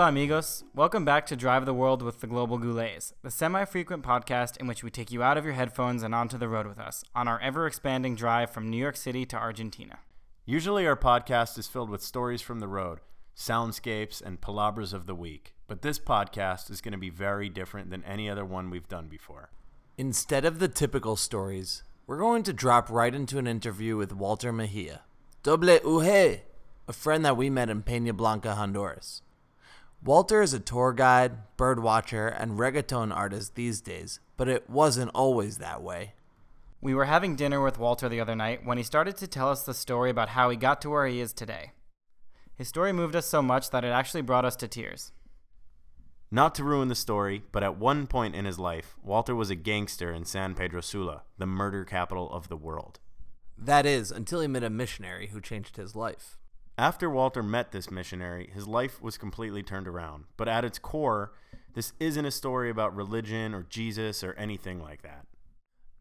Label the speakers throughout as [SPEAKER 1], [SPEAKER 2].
[SPEAKER 1] Hola, amigos. Welcome back to Drive the World with the Global Goulets, the semi frequent podcast in which we take you out of your headphones and onto the road with us on our ever expanding drive from New York City to Argentina.
[SPEAKER 2] Usually, our podcast is filled with stories from the road, soundscapes, and palabras of the week. But this podcast is going to be very different than any other one we've done before.
[SPEAKER 3] Instead of the typical stories, we're going to drop right into an interview with Walter Mejia, Doble Uje, a friend that we met in Peña Blanca, Honduras. Walter is a tour guide, bird watcher, and reggaeton artist these days, but it wasn't always that way.
[SPEAKER 1] We were having dinner with Walter the other night when he started to tell us the story about how he got to where he is today. His story moved us so much that it actually brought us to tears.
[SPEAKER 2] Not to ruin the story, but at one point in his life, Walter was a gangster in San Pedro Sula, the murder capital of the world.
[SPEAKER 3] That is, until he met a missionary who changed his life.
[SPEAKER 2] After Walter met this missionary, his life was completely turned around. But at its core, this isn't a story about religion or Jesus or anything like that.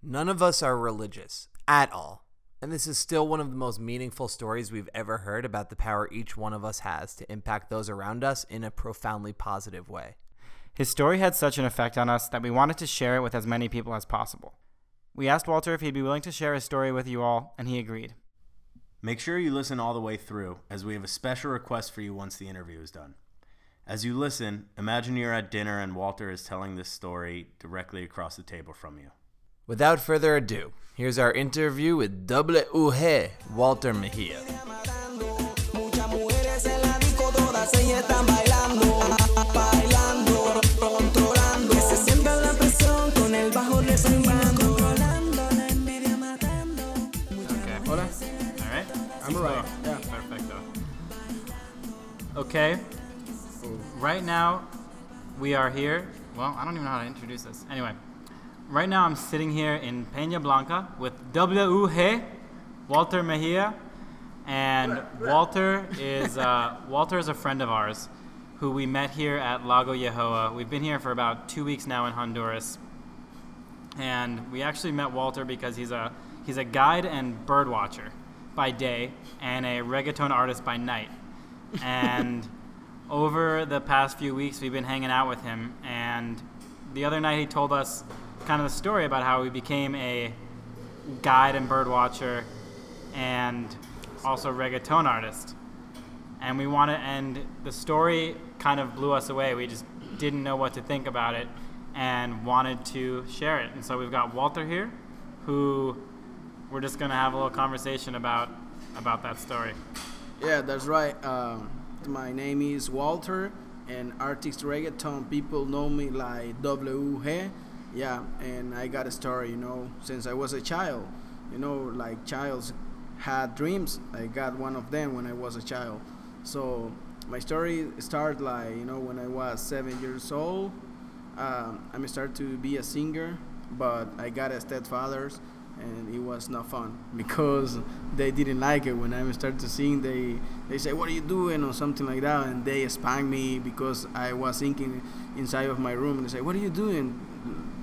[SPEAKER 3] None of us are religious at all. And this is still one of the most meaningful stories we've ever heard about the power each one of us has to impact those around us in a profoundly positive way.
[SPEAKER 1] His story had such an effect on us that we wanted to share it with as many people as possible. We asked Walter if he'd be willing to share his story with you all, and he agreed.
[SPEAKER 2] Make sure you listen all the way through, as we have a special request for you once the interview is done. As you listen, imagine you're at dinner and Walter is telling this story directly across the table from you.
[SPEAKER 3] Without further ado, here's our interview with Double UG, Walter Mejia.
[SPEAKER 1] Right.
[SPEAKER 4] I'm. Yeah.
[SPEAKER 1] Perfecto. Okay. Right now, we are here. Well, I don't even know how to introduce this. Anyway, right now I'm sitting here in Peña Blanca with WG, Walter Mejia, and Walter is uh, Walter is a friend of ours who we met here at Lago Yojoa. We've been here for about two weeks now in Honduras, and we actually met Walter because he's a he's a guide and bird watcher by day and a reggaeton artist by night. And over the past few weeks, we've been hanging out with him. And the other night, he told us kind of the story about how he became a guide and bird watcher and also reggaeton artist. And we want to, and the story kind of blew us away. We just didn't know what to think about it and wanted to share it. And so we've got Walter here, who we're just to have a little conversation about about that story.
[SPEAKER 4] Yeah, that's right. Um, my name is Walter, and artist reggaeton people know me like WG. Yeah, and I got a story, you know, since I was a child. You know, like childs had dreams. I got one of them when I was a child. So my story started like you know when I was seven years old. Um, I started to be a singer, but I got a stepfathers and it was not fun because they didn't like it when I started to sing. They they say, "What are you doing?" or something like that, and they spanked me because I was singing inside of my room. And they say, "What are you doing?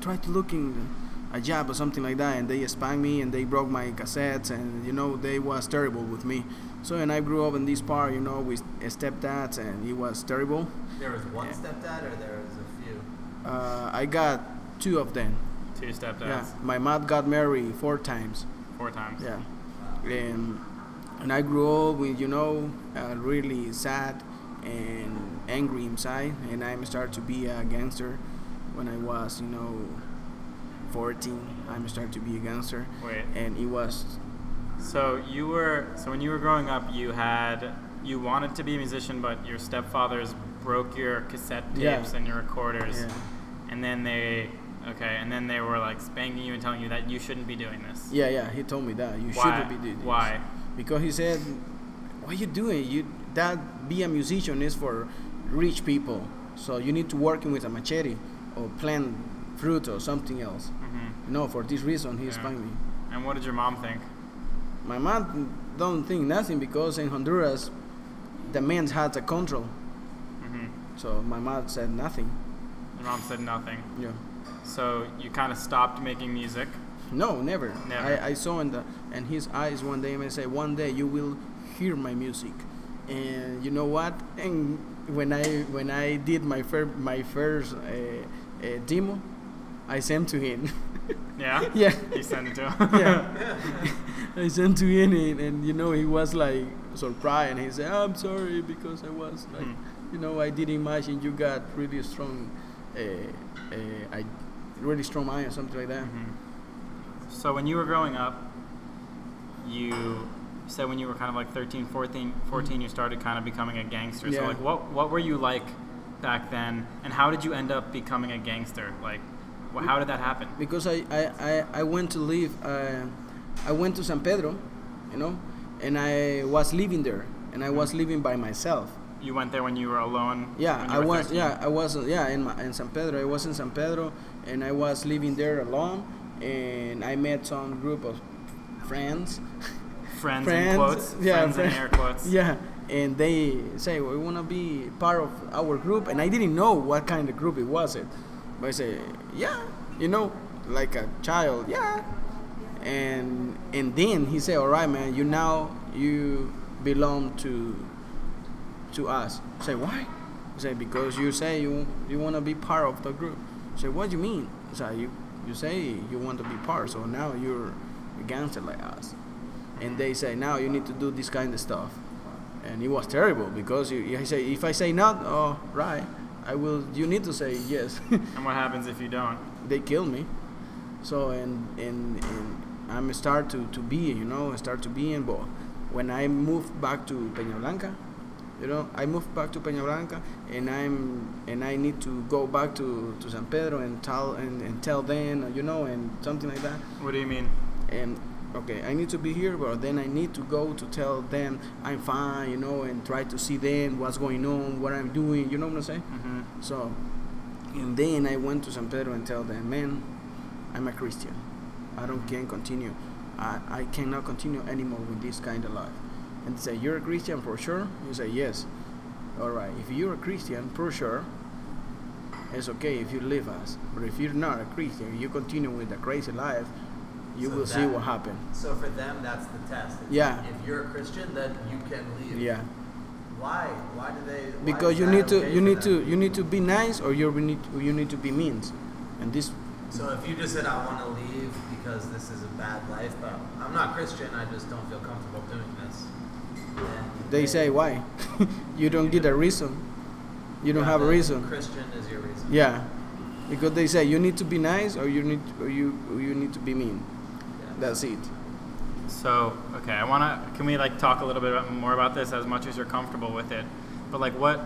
[SPEAKER 4] Try to looking a job or something like that." And they spanked me and they broke my cassettes, and you know they was terrible with me. So and I grew up in this part, you know, with stepdads, and it was terrible.
[SPEAKER 3] There was one stepdad, or there was a few?
[SPEAKER 4] Uh, I got two of them.
[SPEAKER 1] Two step stepdads,
[SPEAKER 4] Yeah, my mom got married four times.
[SPEAKER 1] four times.
[SPEAKER 4] Yeah, and and I grew up with you know uh, really sad and angry inside, and I started to be a gangster when I was you know 14. I started to be a gangster,
[SPEAKER 1] Wait.
[SPEAKER 4] and it was
[SPEAKER 1] So you were so when you were growing up, you had you wanted to be a musician, but your stepfathers broke your cassette
[SPEAKER 4] Yeah.
[SPEAKER 1] tapes and your recorders,
[SPEAKER 4] Yeah.
[SPEAKER 1] and then they okay, and then they were like spanking you and telling you that you shouldn't be doing this.
[SPEAKER 4] yeah yeah. He told me that you
[SPEAKER 1] Why?
[SPEAKER 4] shouldn't be doing this.
[SPEAKER 1] Why?
[SPEAKER 4] Because he said, "What are you doing? You that be a musician is for rich people. So you need to working with a machete or plant fruit or something else."
[SPEAKER 1] hmm
[SPEAKER 4] No, for this reason he
[SPEAKER 1] Yeah.
[SPEAKER 4] spanked me.
[SPEAKER 1] And what did your mom think?
[SPEAKER 4] My mom don't think nothing because in Honduras, the men has the control.
[SPEAKER 1] hmm
[SPEAKER 4] So my mom said nothing.
[SPEAKER 1] Your mom said nothing.
[SPEAKER 4] Yeah.
[SPEAKER 1] So you kind of stopped making music.
[SPEAKER 4] No, never.
[SPEAKER 1] Never.
[SPEAKER 4] I, I saw in the in his eyes one day and I say, one day you will hear my music, and you know what? And when I when I did my first my first uh, uh, demo, I sent to him.
[SPEAKER 1] Yeah.
[SPEAKER 4] yeah,
[SPEAKER 1] He sent it to him.
[SPEAKER 4] yeah. I sent to him, and, and you know he was like surprised, and he said, "I'm sorry because I was like,
[SPEAKER 1] Hmm.
[SPEAKER 4] you know, I didn't imagine you got really strong, uh, uh, I really strong mind or something like that."
[SPEAKER 1] Mm-hmm. So when you were growing up, you said when you were kind of like 13, 14, 14 you started kind of becoming a gangster. So like what what were you like back then and how did you end up becoming a gangster? Like wh- how did that happen?
[SPEAKER 4] because I, I, I, I went to live uh, I went to San Pedro you know and I was living there and I was living by myself
[SPEAKER 1] You went there when you were alone?
[SPEAKER 4] yeah I was
[SPEAKER 1] 13?
[SPEAKER 4] yeah I was yeah in, my, in San Pedro I was in San Pedro and I was living there alone and I met some group of friends.
[SPEAKER 1] Friends, in quotes.
[SPEAKER 4] yeah,
[SPEAKER 1] friends in air quotes.
[SPEAKER 4] yeah and they say we want to be part of our group and I didn't know what kind of group it was it but I say yeah you know like a child yeah and and then he said all right man you now you belong to to us. I say why? I say because you say you you want to be part of the group I say what do you mean? I say you you say you want to be part so now you're a gangster like us. And they say now you need to do this kind of stuff. And it was terrible because you, you say if I say not oh right I will you need to say yes.
[SPEAKER 1] And what happens if you don't?
[SPEAKER 4] they kill me. So and and, and I'm start to, to be you know I start to be in but when I moved back to Peña Blanca you know I moved back to Peña Blanca and I'm and I need to go back to, to San Pedro and tell and, and tell them you know and something like that.
[SPEAKER 1] What do you mean?
[SPEAKER 4] and okay i need to be here but then i need to go to tell them i'm fine you know and try to see them what's going on what i'm doing you know what i'm saying?
[SPEAKER 1] Hmm
[SPEAKER 4] so and then i went to san pedro and tell them man i'm a christian. I don't can continue. I, I cannot continue anymore with this kind of life and say you're a christian for sure you say yes all right if you're a christian for sure it's okay if you leave us but if you're not a christian you continue with the crazy life you
[SPEAKER 3] So
[SPEAKER 4] will see what happens
[SPEAKER 3] So for them, that's the test. It's
[SPEAKER 4] Yeah.
[SPEAKER 3] like, If you're a Christian, then you can leave.
[SPEAKER 4] Yeah,
[SPEAKER 3] Why? Why do they? why
[SPEAKER 4] because you need to
[SPEAKER 3] okay
[SPEAKER 4] you need
[SPEAKER 3] them?
[SPEAKER 4] to you need to be nice or you need or you need to be mean, and this
[SPEAKER 3] So if you just said I want to leave because this is a bad life, but I'm not Christian, I just don't feel comfortable doing this. Then
[SPEAKER 4] they say why you don't get a reason, you don't
[SPEAKER 3] Yeah,
[SPEAKER 4] have a reason.
[SPEAKER 3] Christian is your reason.
[SPEAKER 4] Yeah, because they say you need to be nice or you need or you or you need to be mean.
[SPEAKER 3] Yeah.
[SPEAKER 4] That's it.
[SPEAKER 1] So, okay, I want to. Can we like talk a little bit about, more about this as much as you're comfortable with it? But like, what?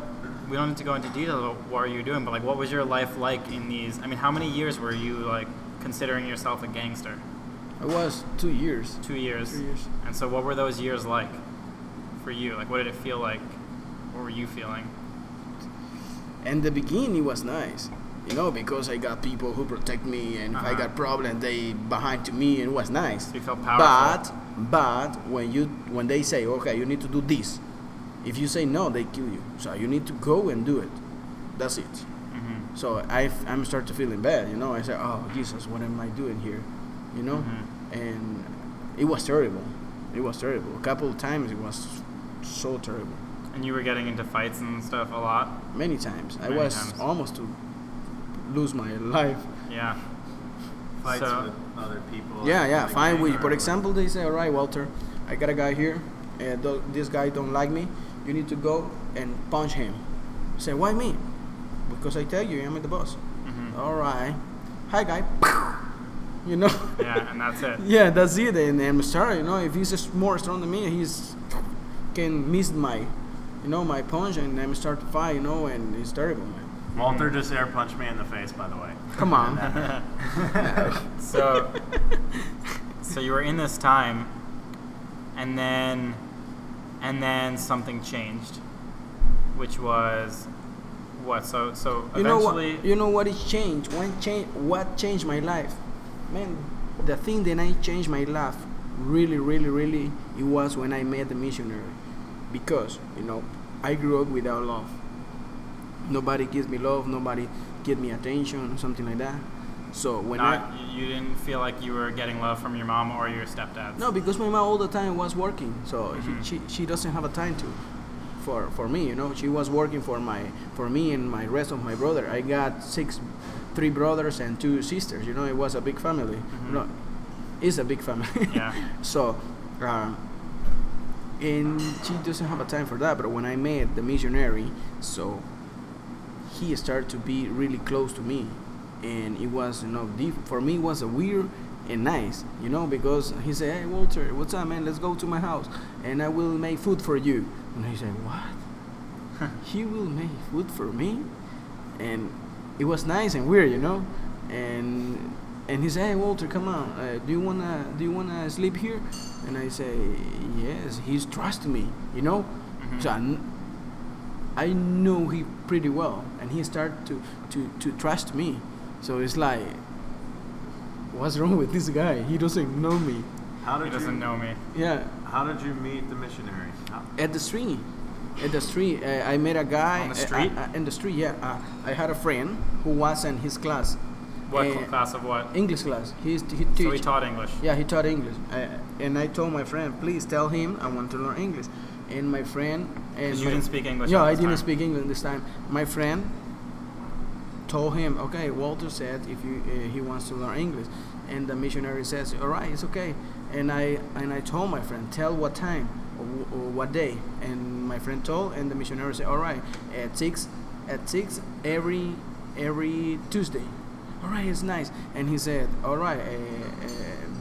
[SPEAKER 1] We don't need to go into detail about what are you doing, but like, what was your life like in these? I mean, how many years were you like considering yourself a gangster?
[SPEAKER 4] I was two years.
[SPEAKER 1] Two years.
[SPEAKER 4] Two years.
[SPEAKER 1] And so, what were those years like for you? Like, what did it feel like? What were you feeling?
[SPEAKER 4] In the beginning it was nice, you know, because I got people who protect me, and if I
[SPEAKER 1] Uh-huh.
[SPEAKER 4] got problem, they behind to me, and it was nice.
[SPEAKER 1] So you felt powerful.
[SPEAKER 4] But but when you when they say okay, you need to do this, if you say no, they kill you. So you need to go and do it. That's it.
[SPEAKER 1] hmm
[SPEAKER 4] So I I'm start to feeling bad, you know. I say, oh Jesus, what am I doing here, you know?
[SPEAKER 1] Mhm.
[SPEAKER 4] And it was terrible. It was terrible. A couple of times it was so terrible.
[SPEAKER 1] And you were getting into fights and stuff a lot.
[SPEAKER 4] Many times I was
[SPEAKER 1] times.
[SPEAKER 4] almost to lose my life.
[SPEAKER 1] Yeah.
[SPEAKER 2] Fights
[SPEAKER 1] So-
[SPEAKER 2] with other people.
[SPEAKER 4] Yeah, yeah,
[SPEAKER 2] the
[SPEAKER 4] fine
[SPEAKER 2] gang
[SPEAKER 4] with you. For example, they say, all right, Walter, I got a guy here, and th- this guy don't like me. You need to go and punch him. say, why me? Because I tell you, I'm the boss.
[SPEAKER 1] hmm
[SPEAKER 4] All right, hi guy. You know.
[SPEAKER 1] Yeah, and that's it.
[SPEAKER 4] yeah, that's it. And I'm sorry, you know, if he's just more strong than me, he's can miss my, you know, my punch, and I'm start to fight, you know, and it's terrible, man.
[SPEAKER 2] Walter just air punched me in the face, by the way.
[SPEAKER 4] Come on.
[SPEAKER 1] So, so you were in this time, and then, and then something changed, which was, what? So, so
[SPEAKER 4] you know what? You know what is changed? When change? What changed my life? Man, the thing that I changed my life, really, really, really, it was when I met the missionary, because you know, I grew up without love. Nobody gives me love. Nobody gives me attention, something like that. So when
[SPEAKER 1] not,
[SPEAKER 4] I
[SPEAKER 1] you- didn't feel like you were getting love from your mom or your stepdad.
[SPEAKER 4] no, because my mom all the time was working, so
[SPEAKER 1] Mhm.
[SPEAKER 4] she, she she doesn't have a time to for for me. You know, she was working for my for me and my rest of my brother. I got six, three brothers and two sisters. You know, it was a big family. You know, it's a big family.
[SPEAKER 1] Yeah.
[SPEAKER 4] so, um, and she doesn't have a time for that. But when I met the missionary, so he started to be really close to me, and it was you know deep for me. It was a weird and nice, you know, because he said, "Hey Walter, what's up, man? Let's go to my house, and I will make food for you." And I said, "What? he will make food for me?" And it was nice and weird, you know, and and he said, "Hey Walter, come on, uh, do you wanna do you wanna sleep here?" And I say, "Yes." He's trusting me, you know. So I, kn- I know he pretty well, and he started to to to trust me. So it's like, what's wrong with this guy? He doesn't know me.
[SPEAKER 2] How did
[SPEAKER 1] He
[SPEAKER 2] did
[SPEAKER 1] doesn't
[SPEAKER 2] you
[SPEAKER 1] know me.
[SPEAKER 4] Yeah,
[SPEAKER 2] How did you meet the missionary? How,
[SPEAKER 4] at the street. At the street, uh, I met a guy
[SPEAKER 1] On the street?
[SPEAKER 4] Uh, uh, in the street, yeah. Uh, I had a friend who was in his class,
[SPEAKER 1] What
[SPEAKER 4] Uh,
[SPEAKER 1] class of what?
[SPEAKER 4] English class. He's he
[SPEAKER 1] So he taught English.
[SPEAKER 4] Yeah, he taught English, uh, and I told my friend, please tell him I want to learn English. And my friend and
[SPEAKER 1] you
[SPEAKER 4] my-
[SPEAKER 1] didn't speak English
[SPEAKER 4] I didn't
[SPEAKER 1] time.
[SPEAKER 4] speak English this time. My friend told him, okay, Walter said if you uh, he wants to learn English, and the missionary says, all right, it's okay. And I and I told my friend, tell what time or, or what day, and my friend told, and the missionary said, all right, at six, at six every every Tuesday. All right, it's nice. And he said, all right, uh, uh,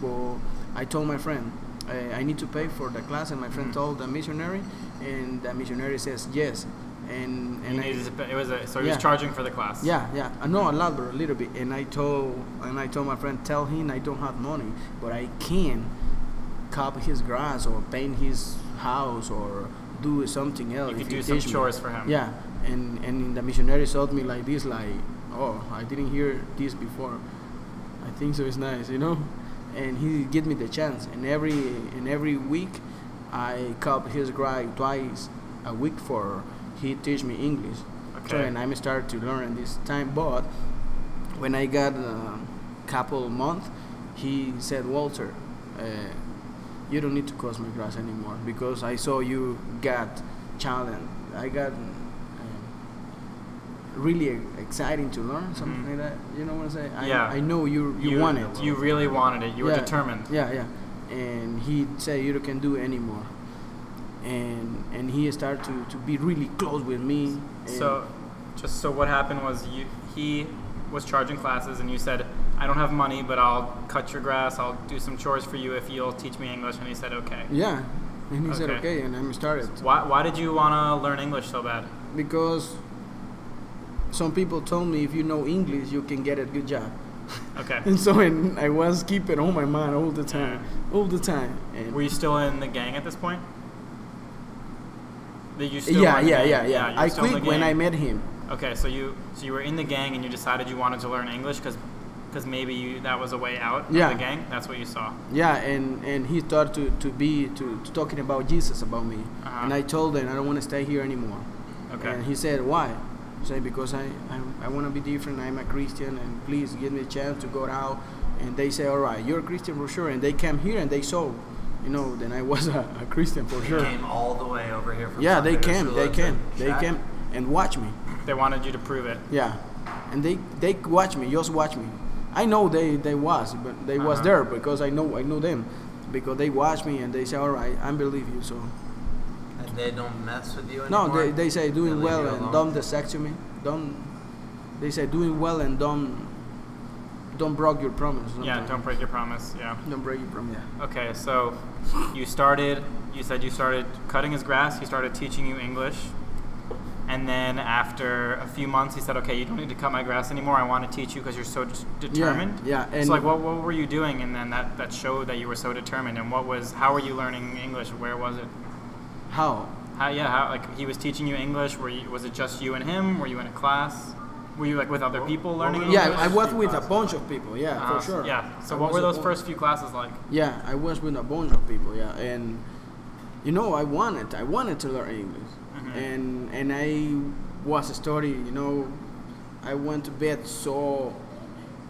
[SPEAKER 4] well, I told my friend. uh, I need to pay for the class, and my friend
[SPEAKER 1] Mhm.
[SPEAKER 4] told the missionary, and the missionary says yes, and and I,
[SPEAKER 1] pay- it was a, so he
[SPEAKER 4] Yeah.
[SPEAKER 1] was charging for the class.
[SPEAKER 4] yeah, yeah. Uh, no, a lot, but a little bit. And I told and I told my friend, tell him I don't have money, but I can cut his grass or paint his house or do something else.
[SPEAKER 1] You
[SPEAKER 4] if
[SPEAKER 1] could do some
[SPEAKER 4] me."
[SPEAKER 1] chores for him.
[SPEAKER 4] Yeah, and and the missionary told me like this, like, oh, I didn't hear this before. I think so. It's nice, you know. And he give me the chance, and every and every week, I cut his grass twice a week for he teach me English. So
[SPEAKER 1] Okay.
[SPEAKER 4] and I started to learn this time, but when I got a couple month, he said, Walter, uh, you don't need to cut my grass anymore because I saw you got challenge. I got really exciting to learn something
[SPEAKER 1] Mhm.
[SPEAKER 4] like that. You know what I'm saying? I,
[SPEAKER 1] Yeah.
[SPEAKER 4] I know you you, want it.
[SPEAKER 1] You really wanted it. You were determined.
[SPEAKER 4] Yeah, yeah. And he said you can do it anymore. And and he started to, to be really close with me.
[SPEAKER 1] So, just so what happened was you he was charging classes and you said, I don't have money, but I'll cut your grass. I'll do some chores for you if you'll teach me English. And he said, okay.
[SPEAKER 4] yeah. And he said
[SPEAKER 1] Okay.
[SPEAKER 4] okay, and I started
[SPEAKER 1] Why, why did you want to learn English so bad?
[SPEAKER 4] because some people told me if you know English you can get a good job.
[SPEAKER 1] Okay.
[SPEAKER 4] And so and I was keeping on my mind all the time, all the time. And
[SPEAKER 1] Were you still in the gang at this point? That you still
[SPEAKER 4] yeah,
[SPEAKER 1] in
[SPEAKER 4] yeah, yeah, yeah. I quit when I met him.
[SPEAKER 1] Okay, so you so you were in the gang and you decided you wanted to learn English because because maybe you, that was a way out
[SPEAKER 4] Yeah.
[SPEAKER 1] of the gang. That's what you saw.
[SPEAKER 4] Yeah, and and he started to, to be to, to talking about Jesus about me,
[SPEAKER 1] Uh-huh.
[SPEAKER 4] and I told him I don't want to stay here anymore.
[SPEAKER 1] Okay.
[SPEAKER 4] And he said, "Why?" I said, "Because I I, I want to be different. I'm a Christian, and please give me a chance to go out." And they say, "All right, you're a Christian for sure." And they came here and they saw, you know, then I was a, a Christian for sure.
[SPEAKER 3] Came all the way over here from
[SPEAKER 4] Yeah, they came, they came, they
[SPEAKER 3] chat.
[SPEAKER 4] came and watch me.
[SPEAKER 1] They wanted you to prove it.
[SPEAKER 4] Yeah, and they they watch me, just watch me. I know they they was, but they was
[SPEAKER 1] Uh-huh.
[SPEAKER 4] there because I know I know them, because they watch me and they say, all right, I believe you. So
[SPEAKER 3] And they don't mess with you
[SPEAKER 4] no, they, they say
[SPEAKER 3] They
[SPEAKER 4] doing
[SPEAKER 3] leave
[SPEAKER 4] well and don't dissect me, don't. They say doing well and don't don't break your promise.
[SPEAKER 1] Yeah,
[SPEAKER 4] something.
[SPEAKER 1] don't break your promise. Yeah.
[SPEAKER 4] don't break your promise. Yeah.
[SPEAKER 1] Okay, so you started. You said you started cutting his grass. He started teaching you English, and then after a few months, he said, "Okay, you don't need to cut my grass anymore. I want to teach you because you're so d- determined."
[SPEAKER 4] yeah, and-
[SPEAKER 1] so like, what, what were you doing? And then that that showed that you were so determined. And what was? How were you learning English? Where was it?
[SPEAKER 4] How?
[SPEAKER 1] How? Yeah. How? Like he was teaching you English. Were you? Was it just you and him? Were you in a class? Were you like with other people learning English?
[SPEAKER 4] Yeah, I was with a bunch of people. Yeah,
[SPEAKER 1] Uh,
[SPEAKER 4] for sure.
[SPEAKER 1] Yeah. So
[SPEAKER 4] I
[SPEAKER 1] what were those first few classes like?
[SPEAKER 4] Yeah, I was with a bunch of people. Yeah, and you know, I wanted, I wanted to learn English,
[SPEAKER 1] Mhm.
[SPEAKER 4] and and I was study. You know, I went to bed so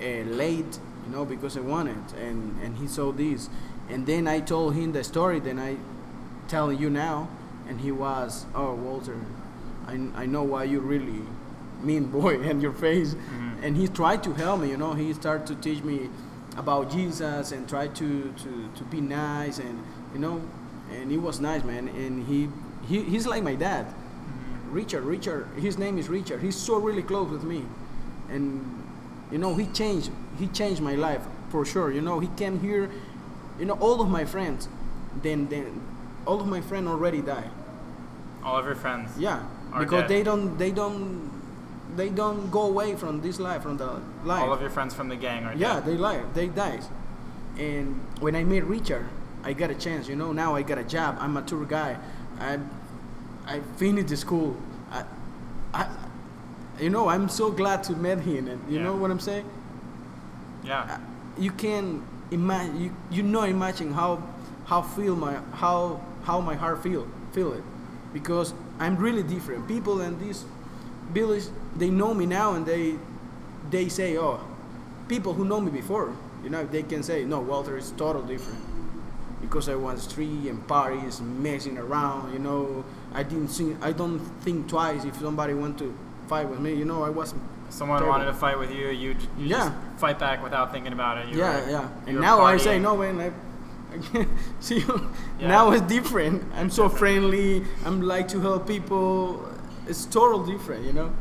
[SPEAKER 4] uh, late. You know, because I wanted, and and he saw this, and then I told him the story. Then I telling you now, and he was, oh Walter, I, I know why you really mean boy and your face,
[SPEAKER 1] Mhm.
[SPEAKER 4] and he tried to help me. You know, he started to teach me about Jesus and tried to, to, to be nice and you know, and it was nice, man. And he, he he's like my dad. Richard, Richard, his name is Richard. He's so really close with me, and you know he changed he changed my life for sure. You know he came here, you know all of my friends, then then all of my friends already died.
[SPEAKER 1] All of your friends.
[SPEAKER 4] Yeah, because
[SPEAKER 1] dead.
[SPEAKER 4] they don't they don't they don't go away from this life from the life.
[SPEAKER 1] All of your friends from the gang are
[SPEAKER 4] Yeah,
[SPEAKER 1] dead.
[SPEAKER 4] they lie. They died. And when I met Richard, I got a chance. You know, now I got a job. I'm a tour guy. I, I finished the school. I, I, you know, I'm so glad to meet him. And you
[SPEAKER 1] Yeah.
[SPEAKER 4] know what I'm saying?
[SPEAKER 1] Yeah.
[SPEAKER 4] You can imagine. You, you know, imagine how, how feel my how how my heart feel feel it, because I'm really different. People in this village, they know me now, and they, they say, oh, people who know me before, you know, they can say, no, Walter is totally different. Because I was street and parties, messing around, you know, I didn't think, I don't think twice if somebody want to fight with me, you know, I was,
[SPEAKER 1] Someone
[SPEAKER 4] Terrible.
[SPEAKER 1] wanted to fight with you. You, you
[SPEAKER 4] Yeah.
[SPEAKER 1] just fight back without thinking about it. You
[SPEAKER 4] yeah,
[SPEAKER 1] were-
[SPEAKER 4] yeah. And now I say, no, man, I, see.
[SPEAKER 1] Yeah.
[SPEAKER 4] Now it's different. I'm so
[SPEAKER 1] different.
[SPEAKER 4] friendly. I'm like to help people. It's totally different, you know.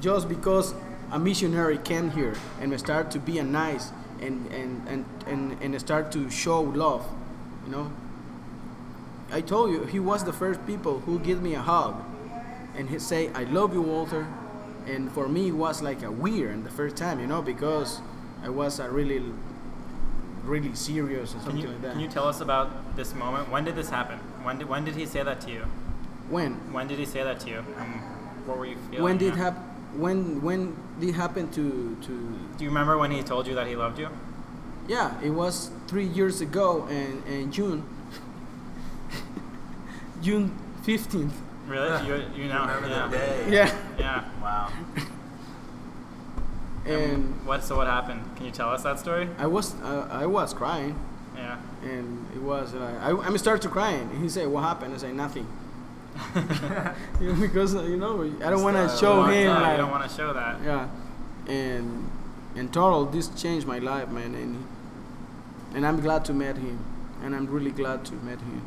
[SPEAKER 4] Just because a missionary came here and start to be a nice and and, and, and and start to show love, you know. I told you he was the first people who give me a hug, and he say, "I love you, Walter." And for me, it was like a weird and the first time, you know, because I was a really, really serious or something
[SPEAKER 1] you,
[SPEAKER 4] like that.
[SPEAKER 1] can you tell us about this moment? When did this happen? When did, when did he say that to you?
[SPEAKER 4] when?
[SPEAKER 1] When did he say that to you? And what were you feeling?
[SPEAKER 4] when did
[SPEAKER 1] yeah?
[SPEAKER 4] hap- When when did it happen to to?
[SPEAKER 1] Do you remember when he told you that he loved you?
[SPEAKER 4] Yeah, it was three years ago, and in June. June fifteenth.
[SPEAKER 1] Really? you, you know?
[SPEAKER 3] Remember
[SPEAKER 1] yeah.
[SPEAKER 3] the day?
[SPEAKER 4] Yeah,
[SPEAKER 1] Yeah.
[SPEAKER 3] Wow.
[SPEAKER 4] And
[SPEAKER 1] what? So what happened? Can you tell us that story?
[SPEAKER 4] I was uh, I was crying.
[SPEAKER 1] Yeah.
[SPEAKER 4] and it was like I, I started to crying. And he said, "What happened?" I said, "Nothing." Because uh, you know I don't want to show him.
[SPEAKER 1] no,
[SPEAKER 4] like,
[SPEAKER 1] you don't want to show that.
[SPEAKER 4] yeah, and in total, this changed my life, man, and and I'm glad to met him, and I'm really glad to met him.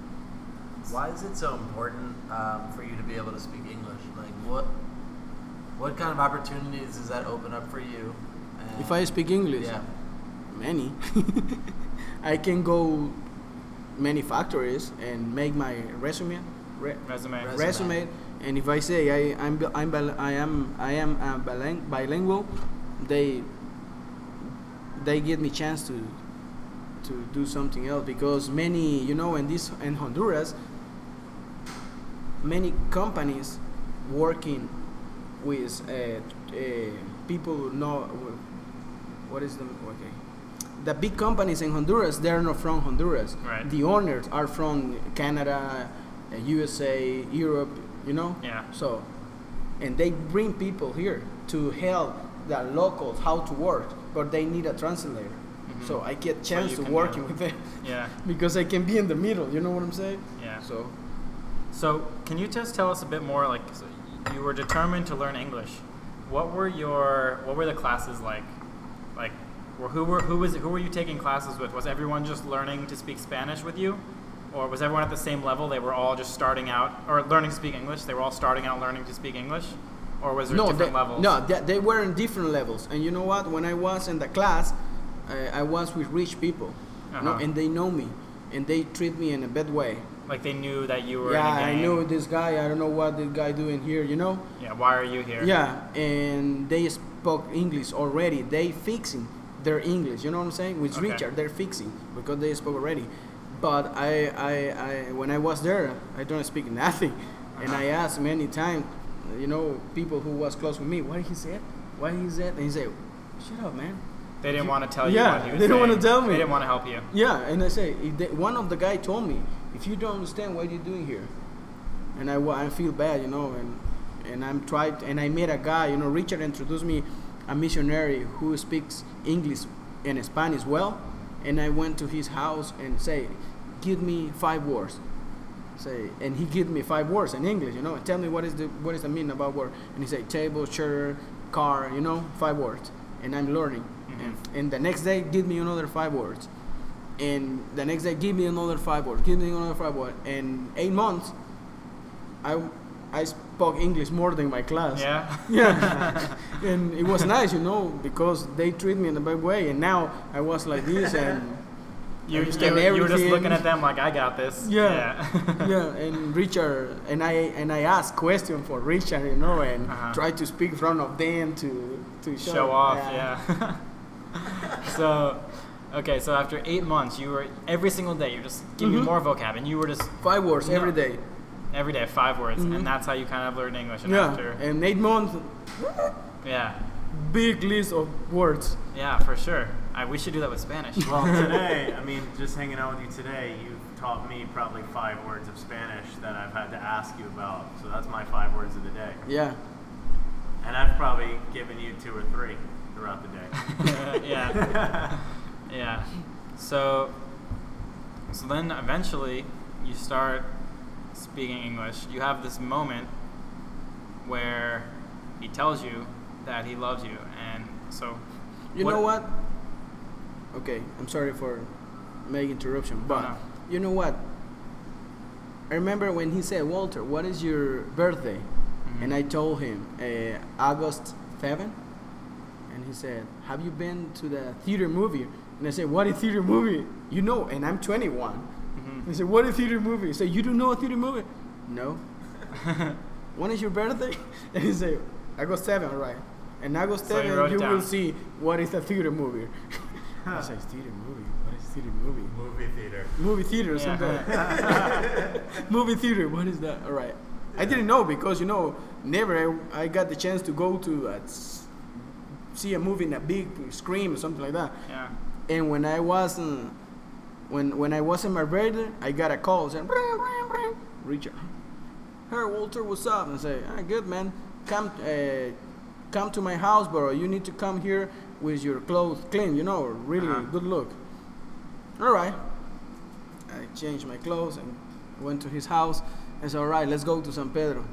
[SPEAKER 3] Why is it so important um, for you to be able to speak English? Like, what what kind of opportunities does that open up for you? And-
[SPEAKER 4] If I speak English,
[SPEAKER 3] yeah,
[SPEAKER 4] many, I can go many factories and make my resume. Re-
[SPEAKER 1] Resume.
[SPEAKER 3] Res-
[SPEAKER 4] resume and if I say I, I'm I'm I am I am uh, bilingual, they they give me chance to to do something else because many you know in this in Honduras many companies working with uh, uh, people who know what is the okay the big companies in Honduras they're not from Honduras
[SPEAKER 1] Right.
[SPEAKER 4] the owners are from Canada uh, USA Europe you know
[SPEAKER 1] Yeah.
[SPEAKER 4] so and they bring people here to help the locals how to work but they need a translator
[SPEAKER 1] Mhm.
[SPEAKER 4] so I get chance
[SPEAKER 1] you
[SPEAKER 4] to working with them
[SPEAKER 1] Yeah.
[SPEAKER 4] because I can be in the middle you know what I'm saying
[SPEAKER 1] Yeah.
[SPEAKER 4] so
[SPEAKER 1] So, can you just tell us a bit more? Like, so you were determined to learn English. What were your What were the classes like? Like, who were who was who were you taking classes with? Was everyone just learning to speak Spanish with you, or was everyone at the same level? They were all just starting out or learning to speak English. They were all starting out learning to speak English, or was there
[SPEAKER 4] no,
[SPEAKER 1] different
[SPEAKER 4] they,
[SPEAKER 1] levels?
[SPEAKER 4] No, they, they were in different levels. And you know what? When I was in the class, uh, I was with rich people, you know,
[SPEAKER 1] Uh-huh.
[SPEAKER 4] and they know me, and they treat me in a bad way.
[SPEAKER 1] Like they knew that you were.
[SPEAKER 4] yeah,
[SPEAKER 1] in a
[SPEAKER 4] I know this guy. I don't know what this guy doing here. You know.
[SPEAKER 1] Yeah. Why are you here?
[SPEAKER 4] Yeah, and they spoke English already. They fixing their English. You know what I'm saying? With
[SPEAKER 1] Okay.
[SPEAKER 4] Richard, they're fixing because they spoke already. But I, I, I, when I was there, I don't speak nothing, and I
[SPEAKER 1] Uh-huh.
[SPEAKER 4] asked many times, you know, people who was close with me, what he said, what he said, and he said, "Shut up, man."
[SPEAKER 1] They didn't want to tell you
[SPEAKER 4] Yeah,
[SPEAKER 1] what he was
[SPEAKER 4] they didn't wanna tell me.
[SPEAKER 1] They didn't want to help you.
[SPEAKER 4] Yeah, and I say, they, one of the guy told me, if you don't understand, what you're you doing here? And I, I feel bad, you know, and and I'm tried, and I met a guy, you know, Richard introduced me a missionary who speaks English and Spanish well, and I went to his house and say, give me five words, Say, and he give me five words in English, you know, and tell me what is the what is the meaning about word. And he say table, chair, car, you know, five words, and I'm learning. Mm-hmm. And, and the next day, give me another five words, and the next day, give me another five words, give me another five words. And eight months, I I spoke English more than my class.
[SPEAKER 1] Yeah.
[SPEAKER 4] Yeah, and it was nice, you know, because they treat me in a bad way, and now I was like this, and
[SPEAKER 1] You, you, you were just looking at them like I got this.
[SPEAKER 4] Yeah. yeah, and Richard, and I and I asked question for Richard, you know, and
[SPEAKER 1] Uh-huh.
[SPEAKER 4] try to speak in front of them to to show,
[SPEAKER 1] show off. Yeah. so, okay, so after eight months, you were every single day you just give me
[SPEAKER 4] Mhm.
[SPEAKER 1] more vocab, and you were just
[SPEAKER 4] five words every
[SPEAKER 1] Yeah.
[SPEAKER 4] day.
[SPEAKER 1] every day five words,
[SPEAKER 4] Mhm.
[SPEAKER 1] and that's how you kind of learned English. And
[SPEAKER 4] Yeah,
[SPEAKER 1] after,
[SPEAKER 4] and eight months,
[SPEAKER 1] yeah,
[SPEAKER 4] big list of words.
[SPEAKER 1] yeah, for sure. I, we should do that with Spanish.
[SPEAKER 2] Well, today, I mean, just hanging out with you today, you've taught me probably five words of Spanish that I've had to ask you about. So that's my five words of the day.
[SPEAKER 4] Yeah,
[SPEAKER 2] And I've probably given you two or three throughout the day.
[SPEAKER 1] yeah, yeah. So, so then eventually you start speaking English. You have this moment where he tells you that he loves you, and so
[SPEAKER 4] you know what? Okay, I'm sorry for making interruption, but
[SPEAKER 1] no.
[SPEAKER 4] you know what? I remember when he said, Walter, what is your birthday?
[SPEAKER 1] Mhm.
[SPEAKER 4] And I told him, uh, August 7. And he said, Have you been to the theater movie? And I said, What is theater movie? You know, and I'm 21.
[SPEAKER 1] Mhm.
[SPEAKER 4] He said, What is theater movie? I said, You don't know a theater movie? No. when is your birthday? And he said, August 7, right? And I
[SPEAKER 1] So he
[SPEAKER 4] 7,
[SPEAKER 1] wrote it
[SPEAKER 4] you will see what is a theater movie. I said, Theater movie? What is theater movie?
[SPEAKER 2] Movie theater.
[SPEAKER 4] Movie theater or
[SPEAKER 1] Yeah.
[SPEAKER 4] something. Movie theater, what is that? All right. I didn't know because, you know, never I, I got the chance to go to uh, see a movie in a big screen or something like that.
[SPEAKER 1] yeah,
[SPEAKER 4] And when I was in, when when I was in my birthday, I got a call saying, "Bring, bring, bring." Richard, hey Walter, what's up? And I say, ah, good man, come, uh, come to my house, bro. You need to come here with your clothes clean, you know, really
[SPEAKER 1] Uh-huh.
[SPEAKER 4] good look. All right. I changed my clothes and went to his house. I said, all right, let's go to San Pedro.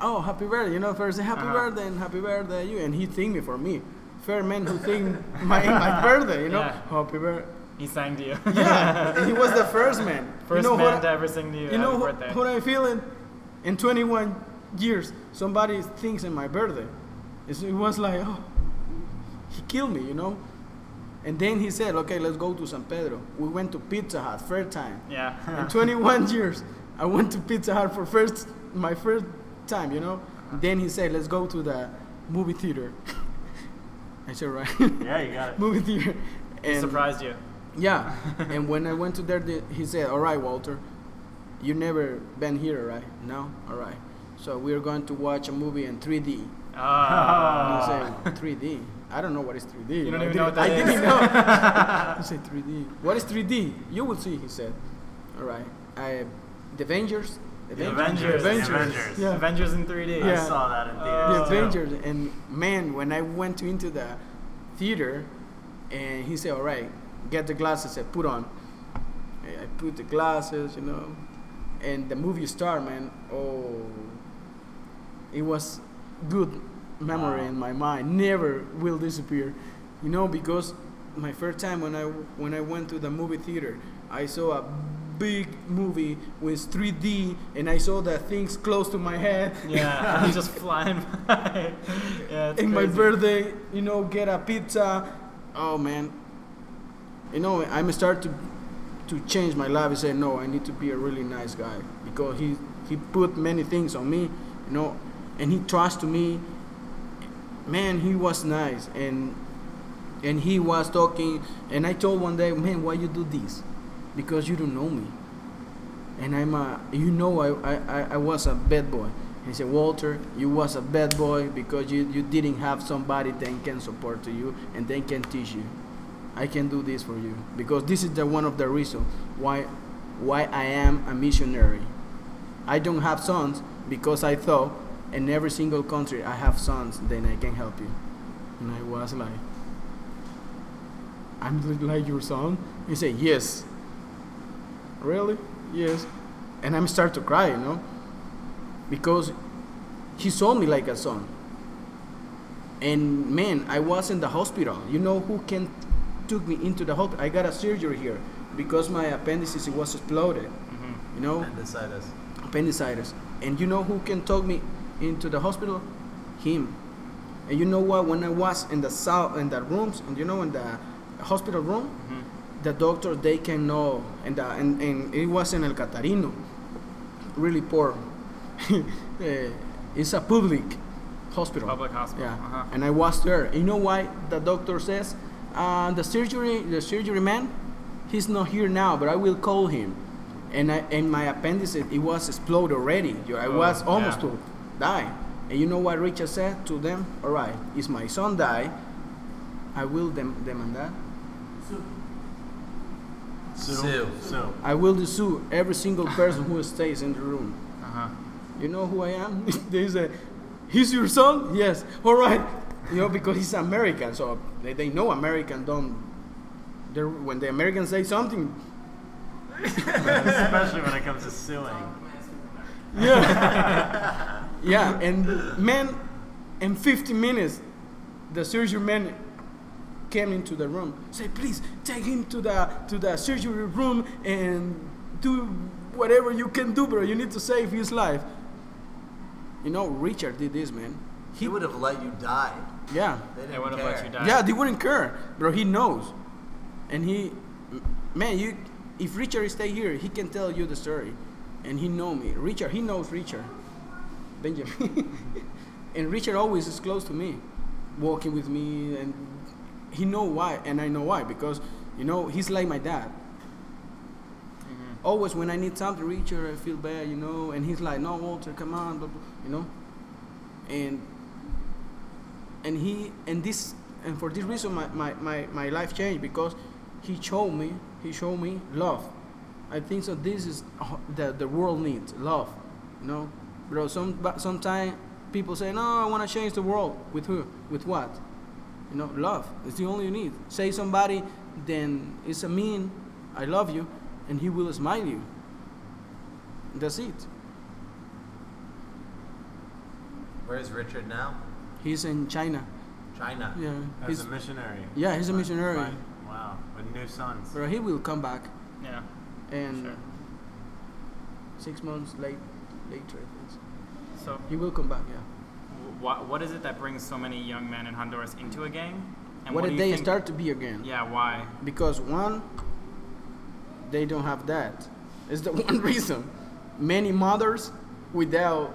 [SPEAKER 4] Oh, happy birthday! You know, first say happy
[SPEAKER 1] Uh-huh.
[SPEAKER 4] birthday and happy birthday you, and he thanked me for me. Fair man who sing my my birthday, you know,
[SPEAKER 1] Yeah.
[SPEAKER 4] happy birthday.
[SPEAKER 1] he sang to you.
[SPEAKER 4] Yeah, he was the first man.
[SPEAKER 1] First
[SPEAKER 4] you know
[SPEAKER 1] man to ever sing to you.
[SPEAKER 4] you know what,
[SPEAKER 1] birthday.
[SPEAKER 4] what I'm feeling? In 21 years, somebody thinks in my birthday. It's, it was like, oh, he killed me, you know. And then he said, okay, let's go to San Pedro. We went to Pizza Hut, first time.
[SPEAKER 1] yeah.
[SPEAKER 4] In 21 years, I went to Pizza Hut for first my first time, you know. Uh-huh. Then he said, let's go to the movie theater. I said, right.
[SPEAKER 2] Yeah, you got it.
[SPEAKER 4] movie theater.
[SPEAKER 1] he
[SPEAKER 4] And
[SPEAKER 1] surprised you.
[SPEAKER 4] yeah, and when I went to there, the- he said, "All right, Walter, you never been here, right? No, all right. So we're going to watch a movie in 3D." And
[SPEAKER 1] Ah.
[SPEAKER 4] I said, "3D? I don't know what is 3D."
[SPEAKER 1] You don't
[SPEAKER 4] I
[SPEAKER 1] even know what that
[SPEAKER 4] I
[SPEAKER 1] is.
[SPEAKER 4] didn't know. he said 3D. What is 3D? You will see. He said, "All right." I, the Avengers.
[SPEAKER 2] The
[SPEAKER 1] Avengers.
[SPEAKER 2] Avengers.
[SPEAKER 4] Avengers.
[SPEAKER 2] Avengers.
[SPEAKER 4] Yeah.
[SPEAKER 1] Avengers in 3D.
[SPEAKER 2] I
[SPEAKER 4] Yeah.
[SPEAKER 2] saw that in theaters.
[SPEAKER 4] the
[SPEAKER 1] Oh.
[SPEAKER 2] too.
[SPEAKER 4] Avengers. And man, when I went to, into the theater, and he said, "All right, get the glasses." I put on. I I put the glasses, you know, and the movie star, man. Oh, it was good memory
[SPEAKER 2] Wow.
[SPEAKER 4] in my mind. Never will disappear, you know, because my first time when I when I went to the movie theater, I saw a big movie with 3D, and I saw the things close to my head.
[SPEAKER 1] Yeah, he's just flying by. yeah,
[SPEAKER 4] in my birthday, you know, get a pizza. Oh man, you know, I'm start to to change my life. I say no, I need to be a really nice guy because he he put many things on me, you know, and he trusted me. Man, he was nice and and he was talking, and I told one day, man, why you do this? Because you don't know me, and I'm a, you know, I I, I was a bad boy. He said, Walter, you was a bad boy because you, you didn't have somebody that can support you and they can teach you. I can do this for you because this is the one of the reasons why why I am a missionary. I don't have sons because I thought in every single country I have sons, then I can help you. And I was like, I'm like your son? He said, Yes. Really? Yes. and I'm start to cry, you know, because he saw me like a son. And man, I was in the hospital. You know who can took me into the hospital? I got a surgery here because my appendicitis it was exploded. Mm-hmm. You know,
[SPEAKER 3] Appendicitis.
[SPEAKER 4] appendicitis. And you know who can talk me into the hospital? Him. And you know what? When I was in the south in the rooms, and you know in the hospital room, mm-hmm. The doctor they can know, and the, and, and it was in El Catarino, really poor. Eh, it's a public hospital.
[SPEAKER 1] Public hospital.
[SPEAKER 4] Yeah.
[SPEAKER 1] Uh-huh.
[SPEAKER 4] And I was there. And you know why the doctor says uh, the surgery the surgery man, he's not here now, but I will call him. And I and my appendix it, it was exploded already. You- I
[SPEAKER 1] Oh,
[SPEAKER 4] was almost
[SPEAKER 1] yeah.
[SPEAKER 4] to die. And you know what Richard said to them? All right, if my son die, I will dem- demand that.
[SPEAKER 3] Sue.
[SPEAKER 2] So,
[SPEAKER 4] I will sue every single person who stays in the room.
[SPEAKER 1] Uh-huh.
[SPEAKER 4] You know who I am? they say, he's your son? Yes. All right. You know, because he's American, so they, they know American don't. they're- When the Americans say something,
[SPEAKER 2] especially when it comes to suing.
[SPEAKER 4] yeah, yeah, and man, in 50 minutes, the surgery man came into the room. Say, please take him to the to the surgery room and do whatever you can do, bro. You need to save his life. You know, Richard did this, man.
[SPEAKER 3] He would have let you die.
[SPEAKER 4] Yeah.
[SPEAKER 3] They
[SPEAKER 1] They
[SPEAKER 3] didn't
[SPEAKER 1] would have
[SPEAKER 3] care.
[SPEAKER 1] let you die.
[SPEAKER 4] Yeah, they wouldn't care, bro. He knows, and he, man, you. If Richard stay here, he can tell you the story, and he know me. Richard, he knows Richard, Benjamin, and Richard always is close to me, walking with me, and he know why, and I know why because you know he's like my dad. Mm-hmm. Always when I need something, Richard, I feel bad, you know, and he's like, "No, Walter, come on," blah, blah, you know, and and he and this and for this reason my, my, my, my life changed because he showed me he showed me love. I think so this is ho- the world needs love you know? Bro some sometimes people say no i want to change the world with who with what you know love it's the only you need say somebody then it's a mean i love you and he will smile you that's it
[SPEAKER 3] Where's Richard now?
[SPEAKER 4] he's in china
[SPEAKER 3] China.
[SPEAKER 4] yeah
[SPEAKER 2] As
[SPEAKER 4] he's,
[SPEAKER 2] a missionary.
[SPEAKER 4] yeah he's a missionary
[SPEAKER 2] Fine. Wow. With new sons.
[SPEAKER 4] but he will come back
[SPEAKER 1] Yeah.
[SPEAKER 4] and
[SPEAKER 1] Sure.
[SPEAKER 4] six months late later I think.
[SPEAKER 1] So,
[SPEAKER 4] he will come back yeah
[SPEAKER 1] what, what is it that brings so many young men in Honduras into a gang? And
[SPEAKER 4] what
[SPEAKER 1] do
[SPEAKER 4] did they
[SPEAKER 1] think-
[SPEAKER 4] start to be again
[SPEAKER 1] Yeah, why?
[SPEAKER 4] because one they don't have that it's the one reason many mothers without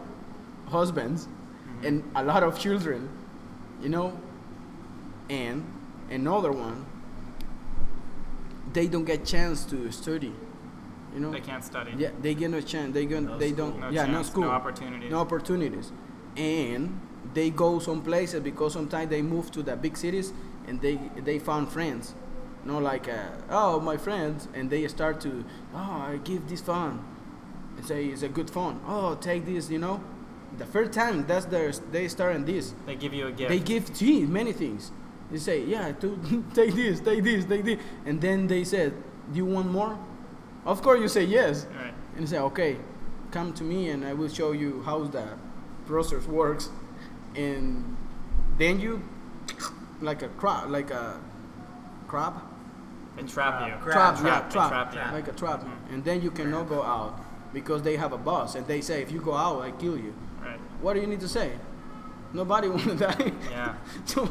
[SPEAKER 4] husbands mm-hmm. and a lot of children you know and another one they don't get chance to study you know
[SPEAKER 1] They can't study.
[SPEAKER 4] yeah they get no chance they get
[SPEAKER 2] No
[SPEAKER 4] they
[SPEAKER 2] school.
[SPEAKER 4] don't
[SPEAKER 1] No
[SPEAKER 4] yeah no school
[SPEAKER 1] no opportunities.
[SPEAKER 4] no opportunities and they go some places because sometimes they move to the big cities and they they found friends. You know like uh, oh my friends and they start to oh i give this phone and say it's a good phone oh take this you know? The first time that's their they start in this.
[SPEAKER 1] They give you a gift.
[SPEAKER 4] they give to many things. They say yeah to, take this take this take this. And then they said do you want more? Of course you say yes.
[SPEAKER 1] Right.
[SPEAKER 4] and say, okay, come to me and I will show you how the process works. And then you, like a crab, like a crab,
[SPEAKER 1] They trap you.
[SPEAKER 4] trap,
[SPEAKER 3] Crab,
[SPEAKER 4] yeah,
[SPEAKER 1] They
[SPEAKER 4] trap,
[SPEAKER 1] trap you.
[SPEAKER 4] like a trap. Mm-hmm. And then you cannot go out because they have a boss and they say, if you go out, I kill you.
[SPEAKER 1] Right.
[SPEAKER 4] What do you need to say? Nobody want to die.
[SPEAKER 1] Yeah.
[SPEAKER 4] so,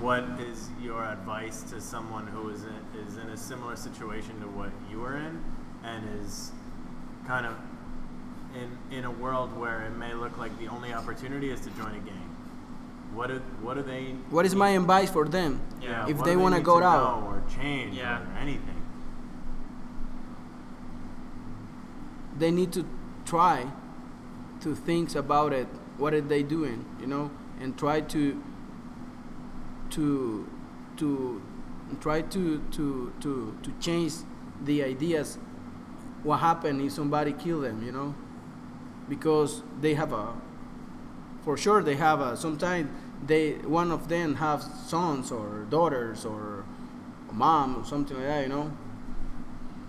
[SPEAKER 2] What is your advice to someone who is in, is in a similar situation to what you were in, and is kind of in in a world where it may look like the only opportunity is to join a gang? What do what do they?
[SPEAKER 4] what is my advice for them?
[SPEAKER 1] Yeah.
[SPEAKER 4] If
[SPEAKER 2] what
[SPEAKER 4] they wanna go
[SPEAKER 2] to
[SPEAKER 4] out.
[SPEAKER 2] or change
[SPEAKER 1] Yeah.
[SPEAKER 2] or anything.
[SPEAKER 4] they need to try to think about it what are they doing you know and try to to to try to to to to change the ideas what happened if somebody killed them you know because they have a for sure they have a sometimes they one of them have sons or daughters or a mom or something like that you know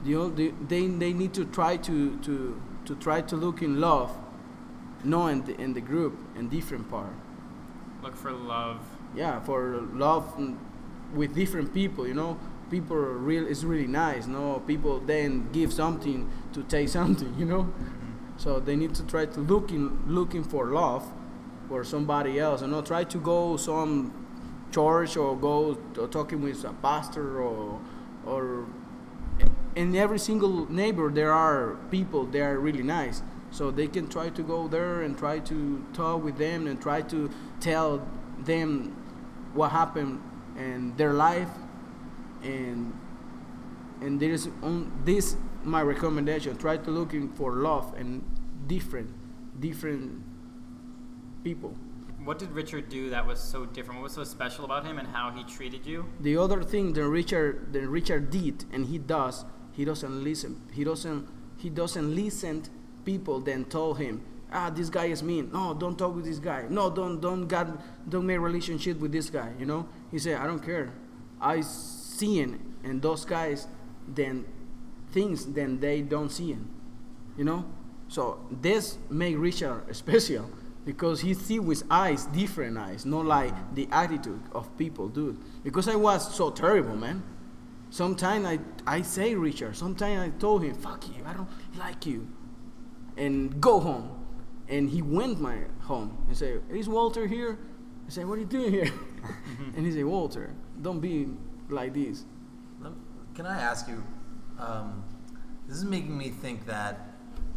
[SPEAKER 4] the, ol- the they they need to try to to to try to look in love, not in the, in the group in different part.
[SPEAKER 1] Look for love.
[SPEAKER 4] Yeah, for love with different people, you know. People are real is really nice. you No, people then give something to take something, you know. So they need to try to look in looking for love for somebody else, and not try to go some church or go talking with a pastor or or in every single neighbor there are people they are really nice. So they can try to go there and try to talk with them and try to tell them what happened in their life. And and there is on this my recommendation try to looking for love and different different people
[SPEAKER 1] What did Richard do that was so different? What was so special about him and how he treated you?
[SPEAKER 4] the other thing that Richard that Richard did and he does, he doesn't listen. He doesn't he doesn't listen people then told him, ah this guy is mean. No, don't talk with this guy. No, don't don't got don't make relationship with this guy, you know? He said, I don't care. I seeing and those guys then things then they don't see him. You know? So this make Richard special because he see with eyes, different eyes, not like the attitude of people do. Because I was so terrible, man. Sometimes I, I say Richard, sometimes I told him, fuck you, I don't like you. And go home. And he went my home and say, is Walter here? I said, what are you doing here? and he said, Walter, don't be like this.
[SPEAKER 3] Can I ask you? Um, this is making me think that,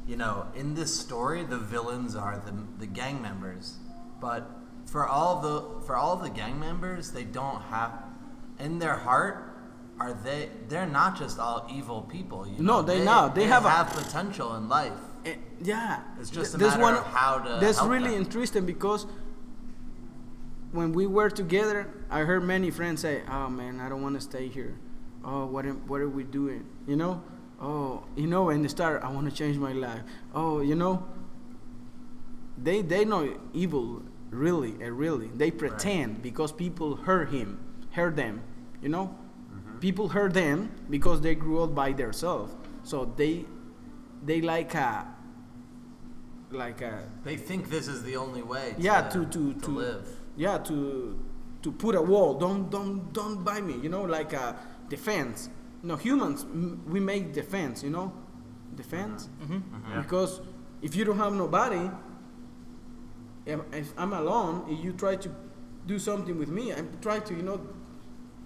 [SPEAKER 3] you know, in this story, the villains are the, the gang members, but for all the for all the gang members, they don't have, in their heart, are they? They're not just all evil people. You
[SPEAKER 4] No,
[SPEAKER 3] know?
[SPEAKER 4] they not. They have a-
[SPEAKER 3] have potential in life.
[SPEAKER 4] Eh, yeah,
[SPEAKER 3] It's just a matter of how to
[SPEAKER 4] That's really
[SPEAKER 3] them.
[SPEAKER 4] interesting because when we were together, I heard many friends say, "Oh man, I don't want to stay here. Oh, what am, what are we doing? You know? Oh, you know." And they start, "I want to change my life." Oh, you know. They they know evil really, uh, really. They pretend because people hurt him, hurt them. You know, people hurt them because they grew up by themselves. So they they like a like a
[SPEAKER 3] They think this is the only way. To,
[SPEAKER 4] yeah to to
[SPEAKER 3] to
[SPEAKER 4] to
[SPEAKER 3] live.
[SPEAKER 4] yeah to to put a wall don't don't don't buy me you know like a defense no humans m- we make defense you know defense
[SPEAKER 1] Mm-hmm.
[SPEAKER 4] because if you don't have nobody if, if i'm alone if you try to do something with me i try to you know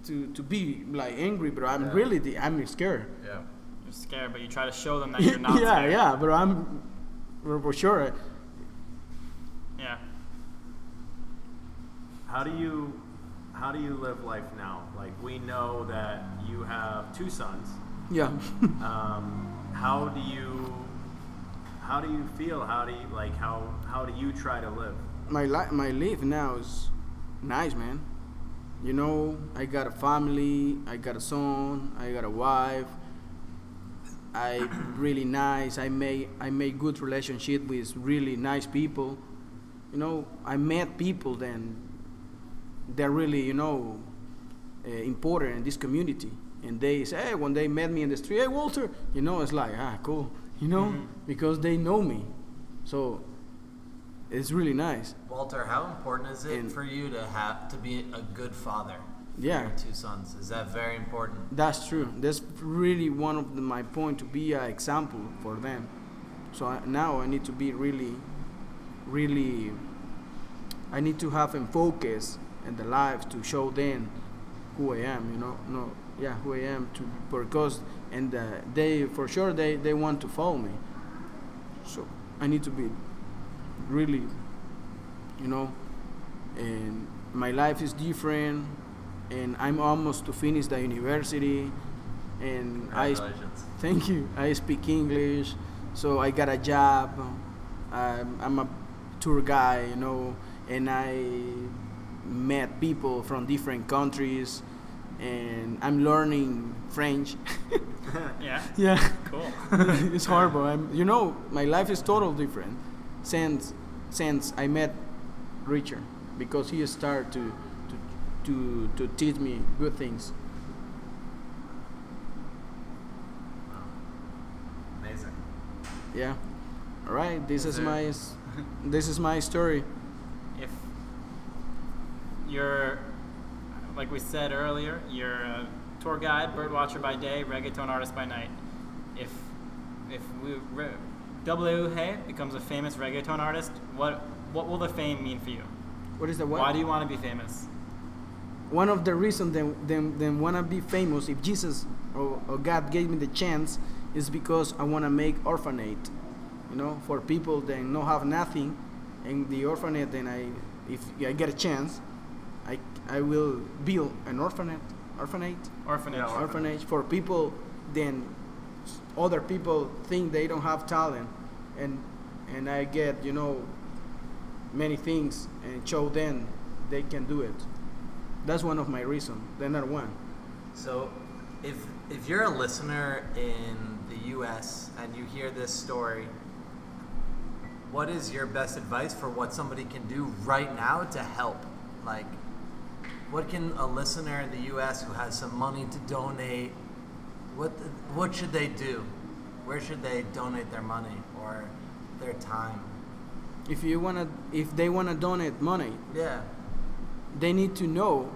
[SPEAKER 4] to to be like angry but i'm
[SPEAKER 3] Yeah.
[SPEAKER 4] really the, i'm scared
[SPEAKER 3] Yeah.
[SPEAKER 1] You're scared, but you try to show them that you're not
[SPEAKER 4] yeah
[SPEAKER 1] scared.
[SPEAKER 4] yeah but i'm for for sure
[SPEAKER 1] Yeah.
[SPEAKER 2] How do you how do you live life now? Like we know that you have two sons.
[SPEAKER 4] yeah
[SPEAKER 2] Um, how do you how do you feel? How do you like how how do you try to live?
[SPEAKER 4] my life my life now is nice man you know i got a family i got a son i got a wife i really nice i made i made good relationship with really nice people you know i met people then they're really you know uh, important in this community and they say hey when they met me in the street hey walter you know it's like ah cool you know
[SPEAKER 1] Mhm.
[SPEAKER 4] because they know me so it's really nice
[SPEAKER 3] Walter, how important is it
[SPEAKER 4] And-
[SPEAKER 3] for you to have to be a good father? for
[SPEAKER 4] Yeah.
[SPEAKER 3] Your two sons. Is that very important?
[SPEAKER 4] That's true. That's really one of the, my point to be an example for them. So I, now I need to be really, really. I need to have them focus in the life to show them who I am. You know, no, yeah, who I am to because and uh, they for sure they they want to follow me. So I need to be really, you know, and my life is different and I'm almost to finish the university and I thank you. I speak English so I got a job. Um, I'm a tour guy you know and I met people from different countries and I'm learning French
[SPEAKER 1] Yeah.
[SPEAKER 4] yeah
[SPEAKER 1] Cool.
[SPEAKER 4] it's horrible I'm, you know my life is totally different since since I met Richard because he started to to to, to teach me good things Amazing. Yeah. All right. This
[SPEAKER 1] Is
[SPEAKER 4] is, my this is my story.
[SPEAKER 1] if you're like we said earlier you're a tour guide bird watcher by day reggaeton artist by night if if we re, WG becomes a famous reggaeton artist what what will the fame mean for you
[SPEAKER 4] What is the what?
[SPEAKER 1] why do you want to be famous
[SPEAKER 4] one of the reasons them them them wanna be famous if Jesus or, or God gave me the chance is because I wanna make orphanage, you know, for people that no have nothing, and the orphanage. Then I, if I get a chance, I I will build an orphanage, orphanage,
[SPEAKER 1] orphanage
[SPEAKER 4] orphanage for people. Then other people think they don't have talent, and and I get you know many things and show them they can do it. That's one of my reasons. They're not one.
[SPEAKER 3] So, if if you're a listener in the U.S. and you hear this story, what is your best advice for what somebody can do right now to help? Like, what can a listener in the U.S. who has some money to donate? What the, what should they do? Where should they donate their money or their time?
[SPEAKER 4] If you wanna, if they wanna donate money,
[SPEAKER 3] Yeah.
[SPEAKER 4] they need to know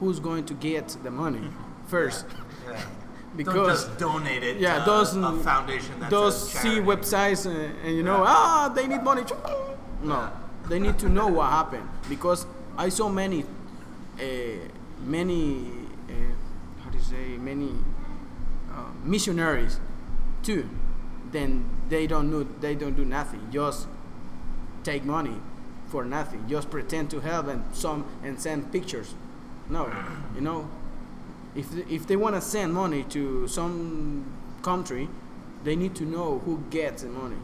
[SPEAKER 4] who's going to get the money first.
[SPEAKER 3] Yeah.
[SPEAKER 4] Because-
[SPEAKER 3] Don't just donate it
[SPEAKER 4] Yeah,
[SPEAKER 3] to
[SPEAKER 4] those
[SPEAKER 3] a foundation that's
[SPEAKER 4] those see websites and, and you know
[SPEAKER 3] Yeah.
[SPEAKER 4] ah they need money. No,
[SPEAKER 3] Yeah.
[SPEAKER 4] they need to know what happened because I saw many, uh, many, uh, how you say many uh, missionaries too. Then they don't know they don't do nothing. Just take money for nothing. Just pretend to help and some and send pictures. No, you know, if if they want to send money to some country, they need to know who gets the money,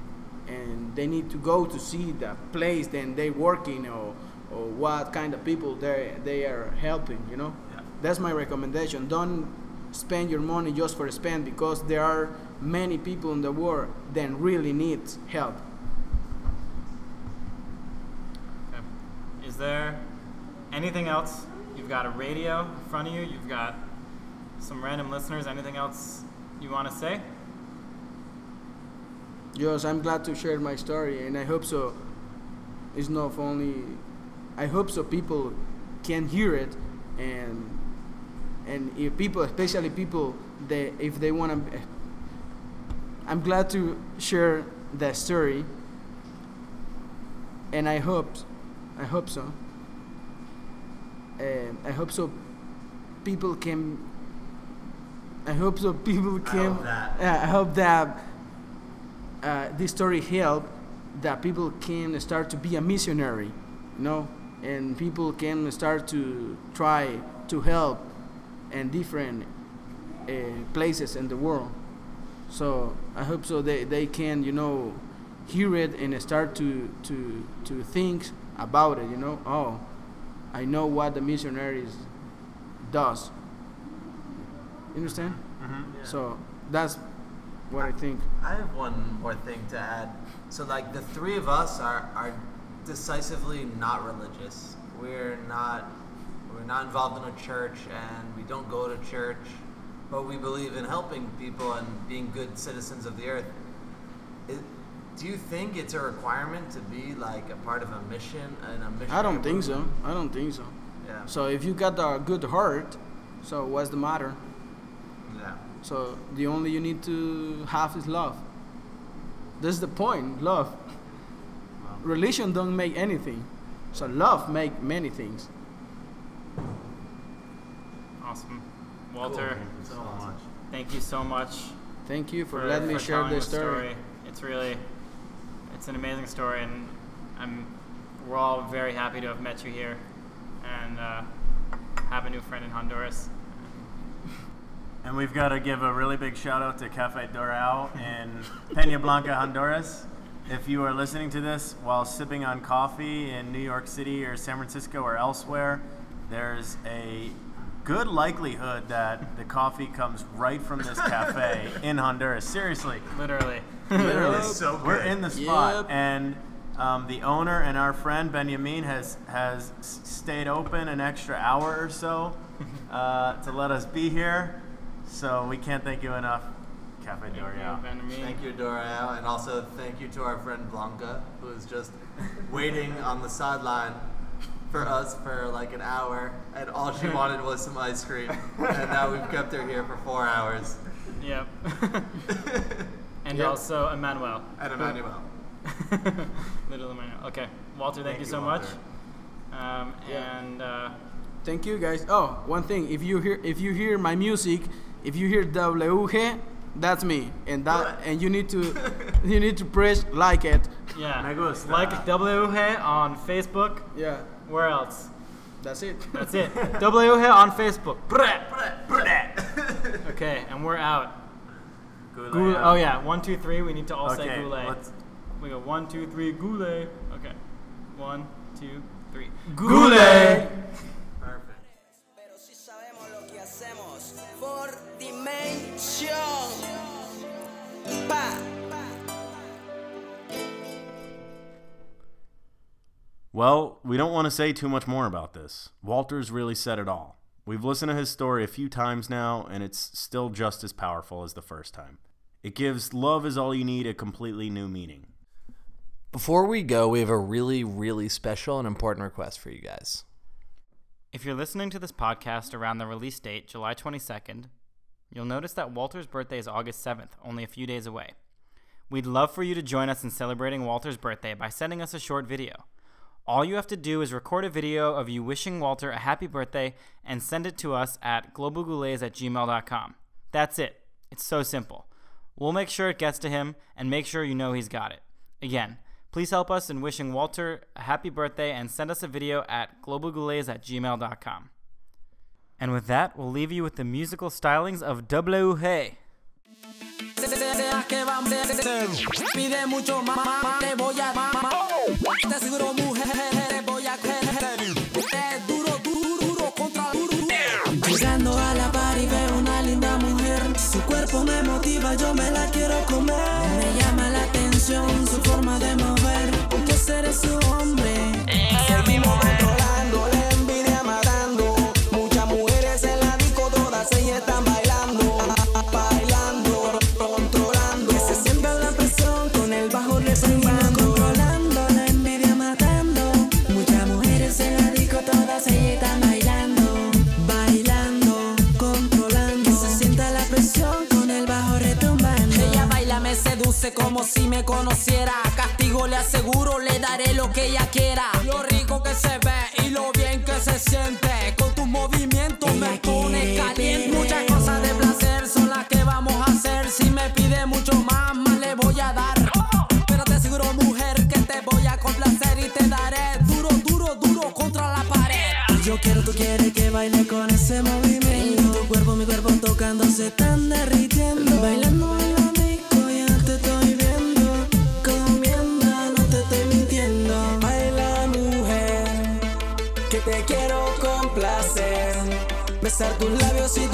[SPEAKER 4] and they need to go to see the place then they working or or what kind of people they they are helping. You know,
[SPEAKER 3] Yeah.
[SPEAKER 4] that's my recommendation. Don't spend your money just for spend because there are many people in the world that really need help.
[SPEAKER 1] Okay. Is there anything else? You've got a radio in front of you. You've got some random listeners. Anything else you want to say?
[SPEAKER 4] Yes, I'm glad to share my story, and I hope so. It's not only, I hope so people can hear it, and and if people, especially people that if they want to, I'm glad to share that story, and I hope, I hope so. And I hope so. People can. I hope so. People can.
[SPEAKER 3] hope that.
[SPEAKER 4] Yeah, I hope that uh, this story help that people can start to be a missionary, you know, and people can start to try to help in different uh, places in the world. So I hope so they, they can, you know, hear it and start to, to, to think about it, you know, oh, I know what the missionaries does. You understand?
[SPEAKER 3] Yeah.
[SPEAKER 4] So that's what I think.
[SPEAKER 3] I have one more thing to add. So, like, the three of us are, are decisively not religious. We're not we're not involved in a church, and we don't go to church, but we believe in helping people and being good citizens of the earth. It, do you think it's a requirement to be like a part of a mission and a mission?
[SPEAKER 4] I don't think so. I don't think so.
[SPEAKER 3] Yeah.
[SPEAKER 4] So if you got a good heart, so what's the matter?
[SPEAKER 3] yeah.
[SPEAKER 4] So the only you need to have is love. That's the point, love. Religion don't make anything. So love make many things.
[SPEAKER 1] Awesome. Walter,
[SPEAKER 3] So much.
[SPEAKER 1] thank you so much
[SPEAKER 4] Thank you for, letting me share
[SPEAKER 1] telling
[SPEAKER 4] this story.
[SPEAKER 1] It's really, it's an amazing story, and I'm, we're all very happy to have met you here, and uh, have a new friend in Honduras.
[SPEAKER 2] And we've got to give a really big shout out to Cafe Doral in Peña Blanca, Honduras. If you are listening to this while sipping on coffee in New York City or San Francisco or elsewhere, there's a good likelihood that the coffee comes right from this cafe in Honduras. Seriously,
[SPEAKER 1] Literally.
[SPEAKER 2] literally.
[SPEAKER 3] So
[SPEAKER 2] we're in the spot,
[SPEAKER 4] Yep.
[SPEAKER 2] and um, the owner and our friend Benjamin has has stayed open an extra hour or so uh, to let us be here. So we can't thank you enough. Cafe
[SPEAKER 1] Thank you,
[SPEAKER 2] Dorial.
[SPEAKER 3] Thank you, Dorial, and also thank you to our friend Blanca, who is just waiting on the sideline for us for like an hour, and all she wanted was some ice cream, and now we've kept her here for four hours.
[SPEAKER 1] Yep. and
[SPEAKER 3] Yep.
[SPEAKER 1] also Emmanuel.
[SPEAKER 3] And Emmanuel.
[SPEAKER 1] Little Emmanuel. Okay. Walter, thank,
[SPEAKER 2] Thank
[SPEAKER 1] you
[SPEAKER 2] you,
[SPEAKER 1] so
[SPEAKER 2] Walter.
[SPEAKER 1] much. Um,
[SPEAKER 4] Yeah.
[SPEAKER 1] And uh,
[SPEAKER 4] Thank you guys. Oh, one thing. If you hear if you hear my music, if you hear WG, that's me. And that and you need to you need to press like it.
[SPEAKER 1] yeah,
[SPEAKER 2] Me gusta.
[SPEAKER 1] like WH on Facebook.
[SPEAKER 4] Yeah.
[SPEAKER 1] Where else?
[SPEAKER 4] That's it.
[SPEAKER 1] That's it. WH on Facebook. okay, and we're out.
[SPEAKER 2] Goulet
[SPEAKER 1] Goule.
[SPEAKER 2] out.
[SPEAKER 1] Oh yeah, one, two, three. We need to all say
[SPEAKER 2] Okay,
[SPEAKER 1] goulet.
[SPEAKER 2] let's-
[SPEAKER 1] We go one, two, three, goulet. Okay, one, two, three.
[SPEAKER 4] Goulet.
[SPEAKER 3] Perfect.
[SPEAKER 5] Dimension. Pa.
[SPEAKER 2] Well, we don't want to say too much more about this. Walter's really said it all. We've listened to his story a few times now, and it's still just as powerful as the first time. It gives Love is All You Need a completely new meaning.
[SPEAKER 3] Before we go, we have a really, really special and important request for you guys.
[SPEAKER 1] If you're listening to this podcast around the release date, July 22nd, you'll notice that Walter's birthday is August 7th, only a few days away. We'd love for you to join us in celebrating Walter's birthday by sending us a short video. All you have to do is record a video of you wishing Walter a happy birthday and send it to us at globalgoulets at gmail.com. That's it. It's so simple. We'll make sure it gets to him and make sure you know he's got it. Again, please help us in wishing Walter a happy birthday and send us a video at globalgoulets at gmail.com. And with that, we'll leave you with the musical stylings of
[SPEAKER 5] WG. Llegando a la par y veo una linda mujer su cuerpo me motiva yo me la quiero como si me conociera castigo le aseguro le daré lo que ella quiera besar tus labios y